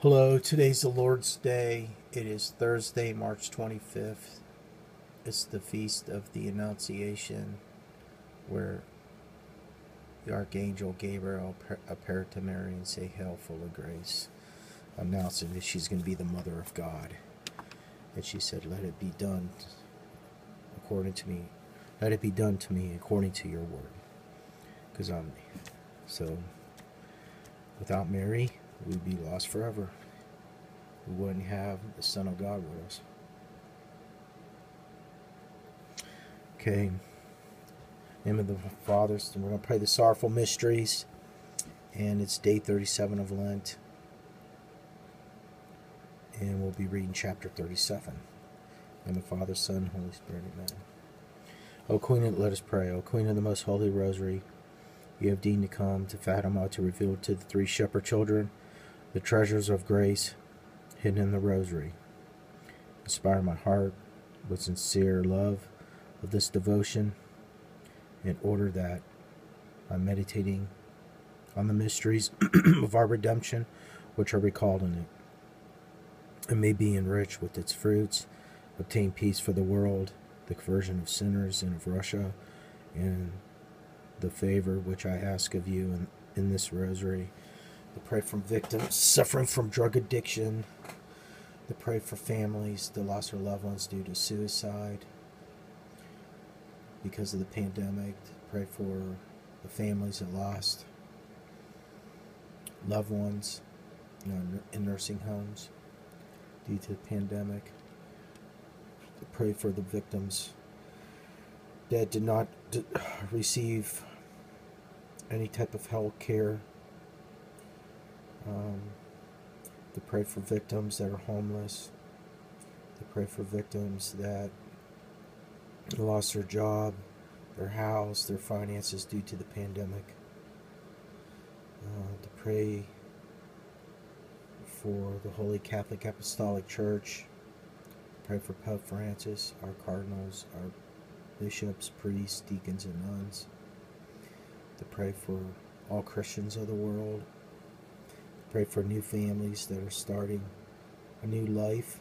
Hello, today's the Lord's Day. It is Thursday, March 25th. It's the feast of the Annunciation, where the Archangel Gabriel appeared to Mary and say, Hail, full of grace, announcing that she's going to be the mother of God. And she said, Let it be done according to me. Let it be done to me according to your word. Because I'm. So, without Mary, we'd be lost forever. We wouldn't have the Son of God with us. Okay. Name of the Fathers. We're going to pray the sorrowful mysteries. And it's day 37 of Lent. And we'll be reading chapter 37. And the Father, Son, Holy Spirit, Amen. O Queen, of, let us pray. O Queen of the Most Holy Rosary, you have deigned to come to Fatima to reveal to the three shepherd children the treasures of grace hidden in the rosary. Inspire my heart with sincere love of this devotion in order that by meditating on the mysteries of our redemption which are recalled in it, and may be enriched with its fruits, obtain peace for the world, the conversion of sinners and of Russia, and the favor which I ask of you in, in this rosary to pray for victims suffering from drug addiction, to pray for families that lost their loved ones due to suicide. Because of the pandemic, pray for the families that lost loved ones you know, in nursing homes due to the pandemic, to pray for the victims that did not receive any type of health care um, to pray for victims that are homeless, to pray for victims that lost their job, their house, their finances due to the pandemic, uh, to pray for the Holy Catholic Apostolic Church, pray for Pope Francis, our cardinals, our bishops, priests, deacons, and nuns, to pray for all Christians of the world, Pray for new families that are starting a new life.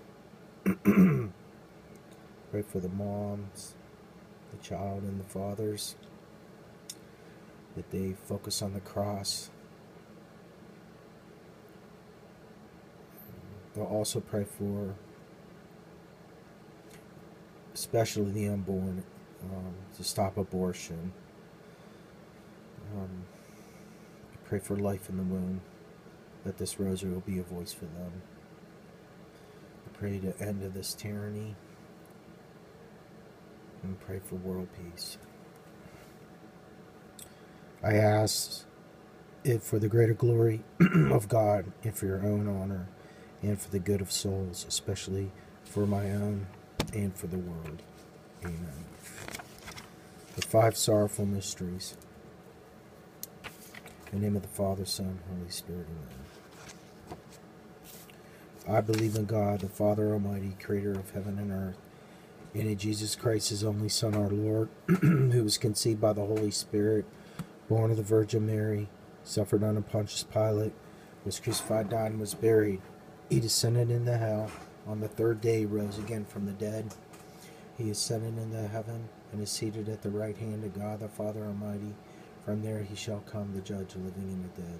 Pray for the moms, the child, and the fathers that they focus on the cross. They'll also pray for, especially the unborn, um, to stop abortion. Um, pray for life in the womb that this rosary will be a voice for them. I pray to end of this tyranny and pray for world peace. I ask it for the greater glory of God and for your own honor and for the good of souls, especially for my own and for the world. Amen. The five sorrowful mysteries. In the name of the Father, Son, Holy Spirit, Amen. I believe in God, the Father Almighty, creator of heaven and earth, and in Jesus Christ, his only Son, our Lord, who was conceived by the Holy Spirit, born of the Virgin Mary, suffered under Pontius Pilate, was crucified, died, and was buried. He descended into hell. On the third day, rose again from the dead. He ascended into heaven and is seated at the right hand of God, the Father Almighty. From there he shall come to judge the living and the dead.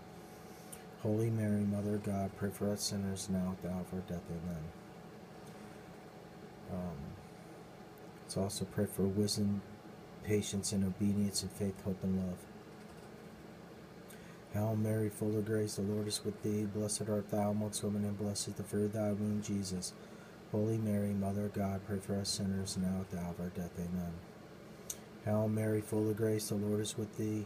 Holy Mary, Mother of God, pray for us sinners now at the hour of our death. Amen. Um, Let's also pray for wisdom, patience, and obedience, and faith, hope, and love. Hail Mary, full of grace, the Lord is with thee. Blessed art thou amongst women, and blessed is the fruit of thy womb, Jesus. Holy Mary, Mother of God, pray for us sinners now at the hour of our death. Amen. Hail Mary, full of grace, the Lord is with thee.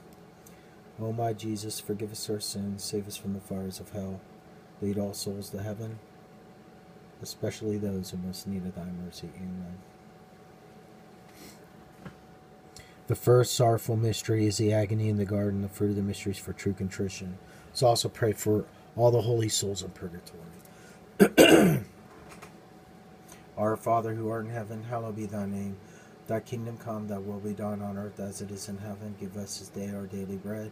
O my Jesus, forgive us our sins, save us from the fires of hell, lead all souls to heaven, especially those who most need of thy mercy. Amen. The first sorrowful mystery is the agony in the garden, the fruit of the mysteries for true contrition. Let's also pray for all the holy souls in purgatory. Our Father who art in heaven, hallowed be thy name. Thy kingdom come, thy will be done on earth as it is in heaven. Give us this day our daily bread,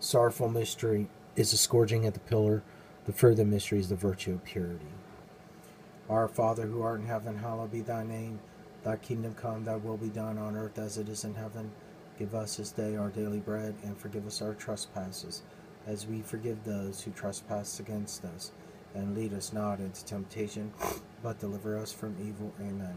sorrowful mystery is the scourging at the pillar. The further mystery is the virtue of purity. Our Father who art in heaven, hallowed be thy name. Thy kingdom come, thy will be done on earth as it is in heaven. Give us this day our daily bread, and forgive us our trespasses as we forgive those who trespass against us. And lead us not into temptation, but deliver us from evil. Amen.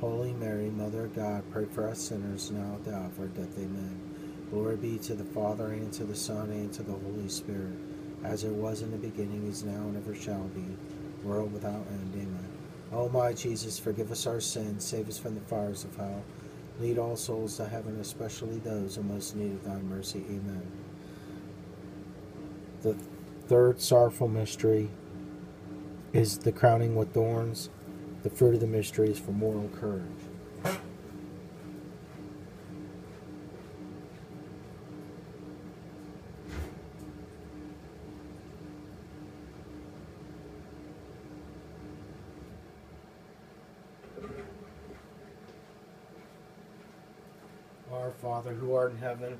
Holy Mary, Mother of God, pray for us sinners now at the hour of our death. Amen. Glory be to the Father, and to the Son, and to the Holy Spirit, as it was in the beginning, is now, and ever shall be, world without end. Amen. O my Jesus, forgive us our sins, save us from the fires of hell Lead all souls to heaven, especially those who most need thy mercy. Amen. The third sorrowful mystery is the crowning with thorns. The fruit of the mystery is for moral courage. Our Father who art in heaven,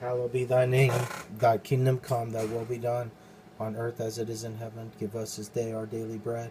hallowed be thy name. Thy kingdom come, thy will be done, on earth as it is in heaven. Give us this day our daily bread,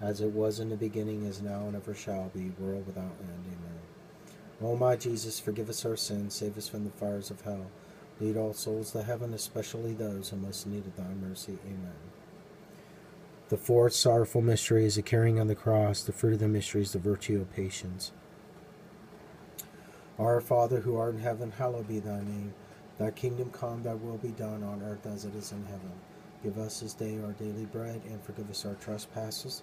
as it was in the beginning, is now, and ever shall be, world without end. Amen. O my Jesus, forgive us our sins, save us from the fires of hell. Lead all souls to heaven, especially those who most need of thy mercy. Amen. The fourth sorrowful mystery is the carrying on the cross. The fruit of the mystery is the virtue of patience. Our Father who art in heaven, hallowed be thy name. Thy kingdom come, thy will be done on earth as it is in heaven. Give us this day our daily bread, and forgive us our trespasses,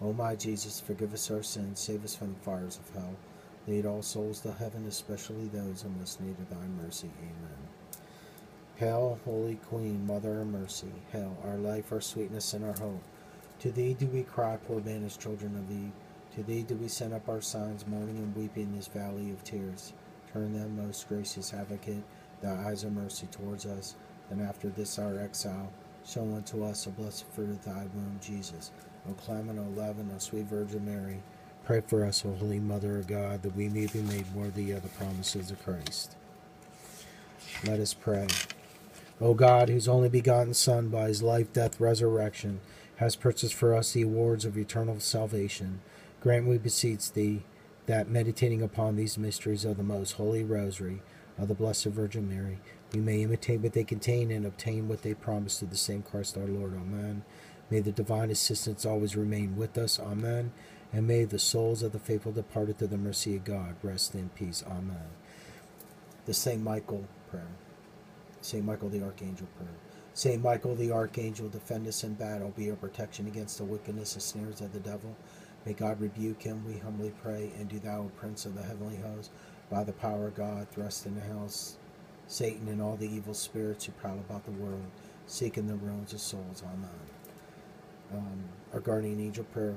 O my Jesus, forgive us our sins, save us from the fires of hell. Lead all souls to heaven, especially those in most need of thy mercy. Amen. Hail, Holy Queen, Mother of Mercy. Hail, our life, our sweetness, and our hope. To thee do we cry, poor banished children of thee. To thee do we send up our signs, mourning and weeping in this valley of tears. Turn them, most gracious advocate, thy eyes of mercy towards us, and after this our exile, show unto us a blessed fruit of thy womb, Jesus. O Clement, O Loving, O sweet Virgin Mary, pray for us, O Holy Mother of God, that we may be made worthy of the promises of Christ. Let us pray. O God, whose only begotten Son, by his life, death, resurrection, has purchased for us the awards of eternal salvation, grant, we beseech thee, that meditating upon these mysteries of the most holy rosary of the Blessed Virgin Mary, we may imitate what they contain and obtain what they promise to the same Christ our Lord. Amen. May the divine assistance always remain with us. Amen. And may the souls of the faithful departed to the mercy of God rest in peace. Amen. The St. Michael prayer. St. Michael the Archangel prayer. St. Michael the Archangel, defend us in battle, be our protection against the wickedness and snares of the devil. May God rebuke him, we humbly pray, and do thou, Prince of the heavenly host, by the power of God, thrust into hell Satan and all the evil spirits who prowl about the world, seeking the ruins of souls. Amen. Um, our guardian angel prayer.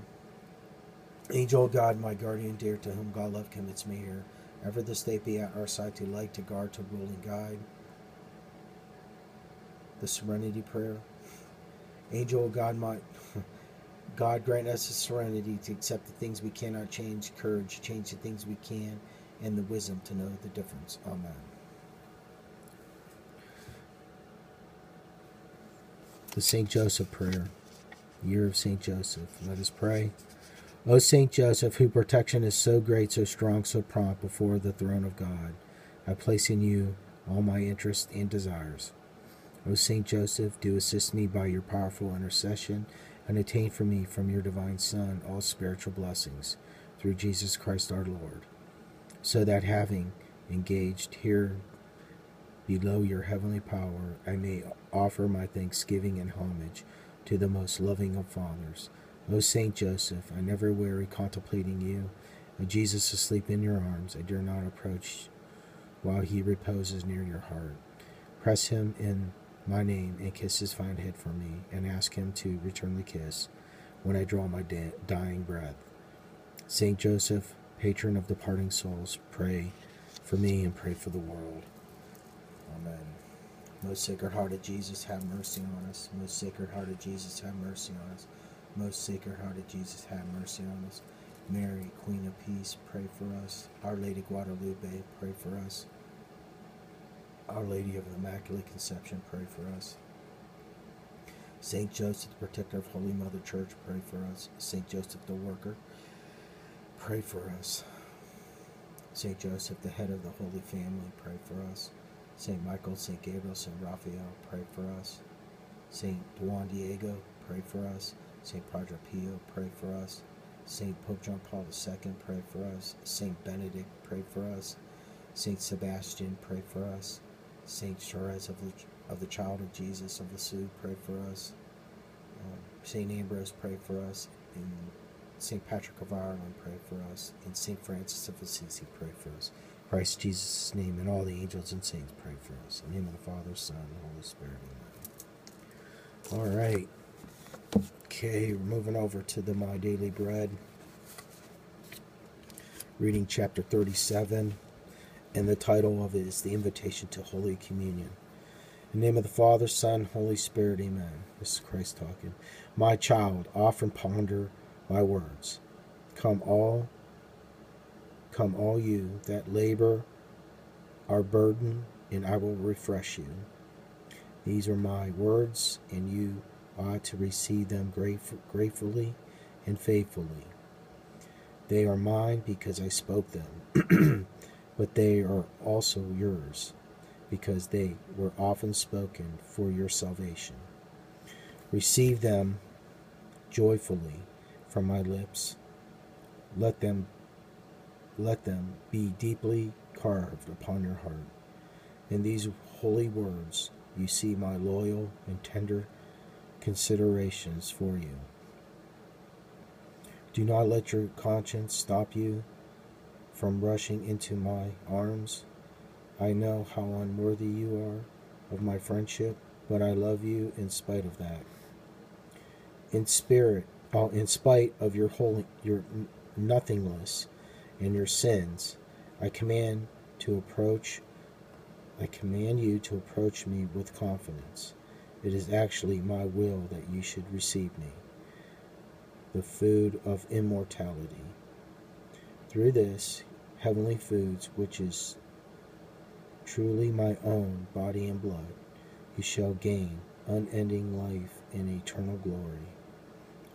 Angel God, my guardian dear, to whom God love commits me here, ever this day be at our side to light, to guard, to rule and guide. The serenity prayer. Angel God, my God grant us the serenity to accept the things we cannot change, courage to change the things we can, and the wisdom to know the difference. Amen. The St. Joseph Prayer, Year of St. Joseph. Let us pray. O St. Joseph, whose protection is so great, so strong, so prompt before the throne of God, I place in you all my interests and desires. O St. Joseph, do assist me by your powerful intercession and attain for me from your divine Son all spiritual blessings through Jesus Christ our Lord, so that having engaged here below your heavenly power, I may offer my thanksgiving and homage to the most loving of fathers. O Saint Joseph, I never weary contemplating you. O Jesus asleep in your arms, I dare not approach while he reposes near your heart. Press him in my name and kiss his fine head for me, and ask him to return the kiss when I draw my dying breath. Saint Joseph, patron of departing souls, pray for me and pray for the world. Amen. Most Sacred Heart of Jesus, have mercy on us. Most Sacred Heart of Jesus, have mercy on us. Most Sacred Heart of Jesus, have mercy on us. Mary, Queen of Peace, pray for us. Our Lady Guadalupe, pray for us. Our Lady of Immaculate Conception, pray for us. Saint Joseph, the protector of Holy Mother Church, pray for us. Saint Joseph, the worker, pray for us. Saint Joseph, the head of the Holy Family, pray for us. Saint Michael, Saint Gabriel, Saint Raphael, pray for us. Saint Juan Diego, pray for us. Saint Padre Pio, pray for us. Saint Pope John Paul II, pray for us. Saint Benedict, pray for us. Saint Sebastian, pray for us. Saint Therese of the, of the Child of Jesus of Lisieux, pray for us. Um, Saint Ambrose, pray for us. And Saint Patrick of Ireland, pray for us. And Saint Francis of Assisi, pray for us. Christ Jesus' name, and all the angels and saints pray for us. In the name of the Father, Son, and Holy Spirit. Amen. All right. Okay, we're moving over to the My Daily Bread. Reading chapter 37, and the title of it is The Invitation to Holy Communion. In the name of the Father, Son, Holy Spirit, Amen. This is Christ talking. My child, often ponder my words. Come all Come, all you that labor are burdened, and I will refresh you. These are my words, and you ought to receive them gratefully and faithfully. They are mine because I spoke them, but they are also yours because they were often spoken for your salvation. Receive them joyfully from my lips. Let them let them be deeply carved upon your heart. In these holy words, you see my loyal and tender considerations for you. Do not let your conscience stop you from rushing into my arms. I know how unworthy you are of my friendship, but I love you in spite of that. In spirit, oh, in spite of your holy, your nothingness and your sins. I command to approach I command you to approach me with confidence. It is actually my will that you should receive me, the food of immortality. Through this heavenly foods, which is truly my own body and blood, you shall gain unending life and eternal glory.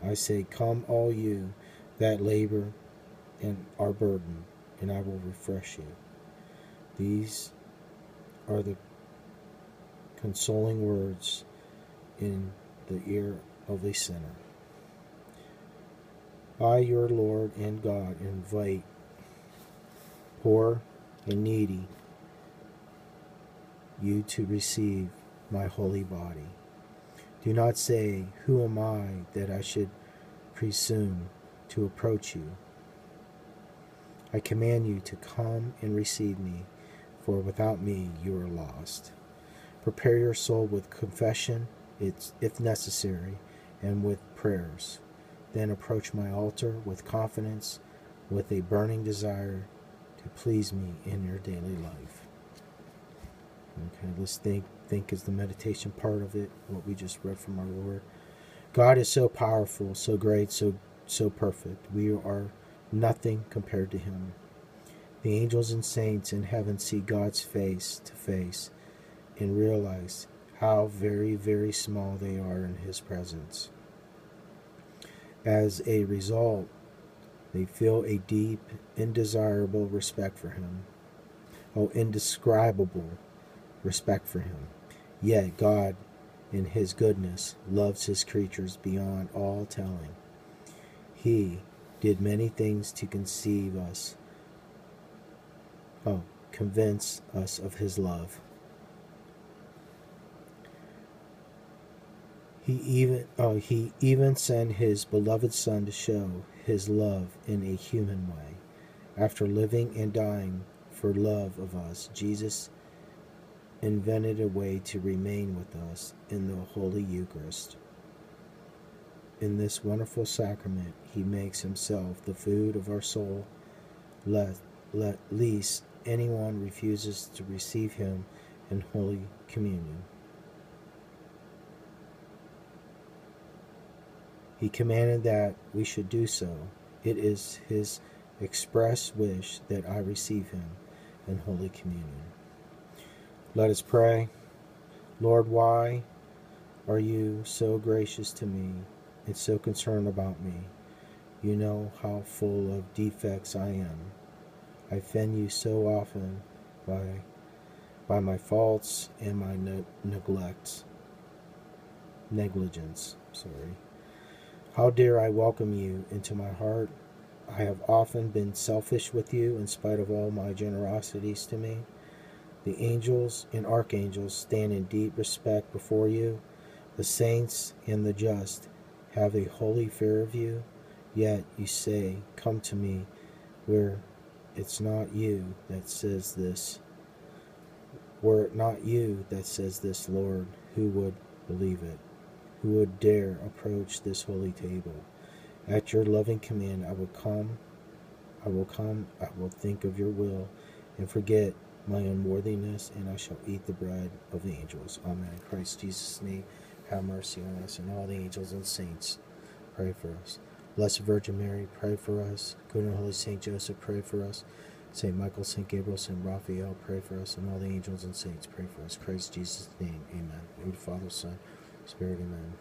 I say, Come, all you that labor and our burden, and I will refresh you. These are the consoling words in the ear of a sinner. I, your Lord and God, invite poor and needy you to receive my holy body. Do not say, Who am I that I should presume to approach you? I command you to come and receive me, for without me you are lost. Prepare your soul with confession, if necessary, and with prayers. Then approach my altar with confidence, with a burning desire to please me in your daily life. Okay, let's think think is the meditation part of it, what we just read from our Lord. God is so powerful, so great, so so perfect. We are nothing compared to him. The angels and saints in heaven see God's face to face and realize how very, very small they are in his presence. As a result, they feel a deep, indesirable respect for him. Oh, indescribable respect for him. Yet God, in his goodness, loves his creatures beyond all telling. He did many things to conceive us, oh, convince us of his love. He even oh he even sent his beloved son to show his love in a human way. After living and dying for love of us, Jesus invented a way to remain with us in the Holy Eucharist. In this wonderful sacrament, he makes himself the food of our soul, let, let least anyone refuses to receive him in Holy Communion. He commanded that we should do so. It is his express wish that I receive him in Holy Communion. Let us pray. Lord, why are you so gracious to me and so concerned about me? You know how full of defects I am. I offend you so often by, by my faults and my ne- neglect, negligence. Sorry. How dare I welcome you into my heart? I have often been selfish with you in spite of all my generosities to me. The angels and archangels stand in deep respect before you. The saints and the just have a holy fear of you. Yet you say, Come to me, where it's not you that says this. Were it not you that says this, Lord, who would believe it? Who would dare approach this holy table? At your loving command, I will come. I will come. I will think of your will and forget my unworthiness, and I shall eat the bread of the angels. Amen. In Christ Jesus' name, have mercy on us, and all the angels and saints, pray for us. Blessed Virgin Mary, pray for us. Good and Holy Saint Joseph, pray for us. Saint Michael, Saint Gabriel, Saint Raphael, pray for us, and all the angels and saints, pray for us. Christ Jesus' name, amen. In the Father, Son, Spirit, amen.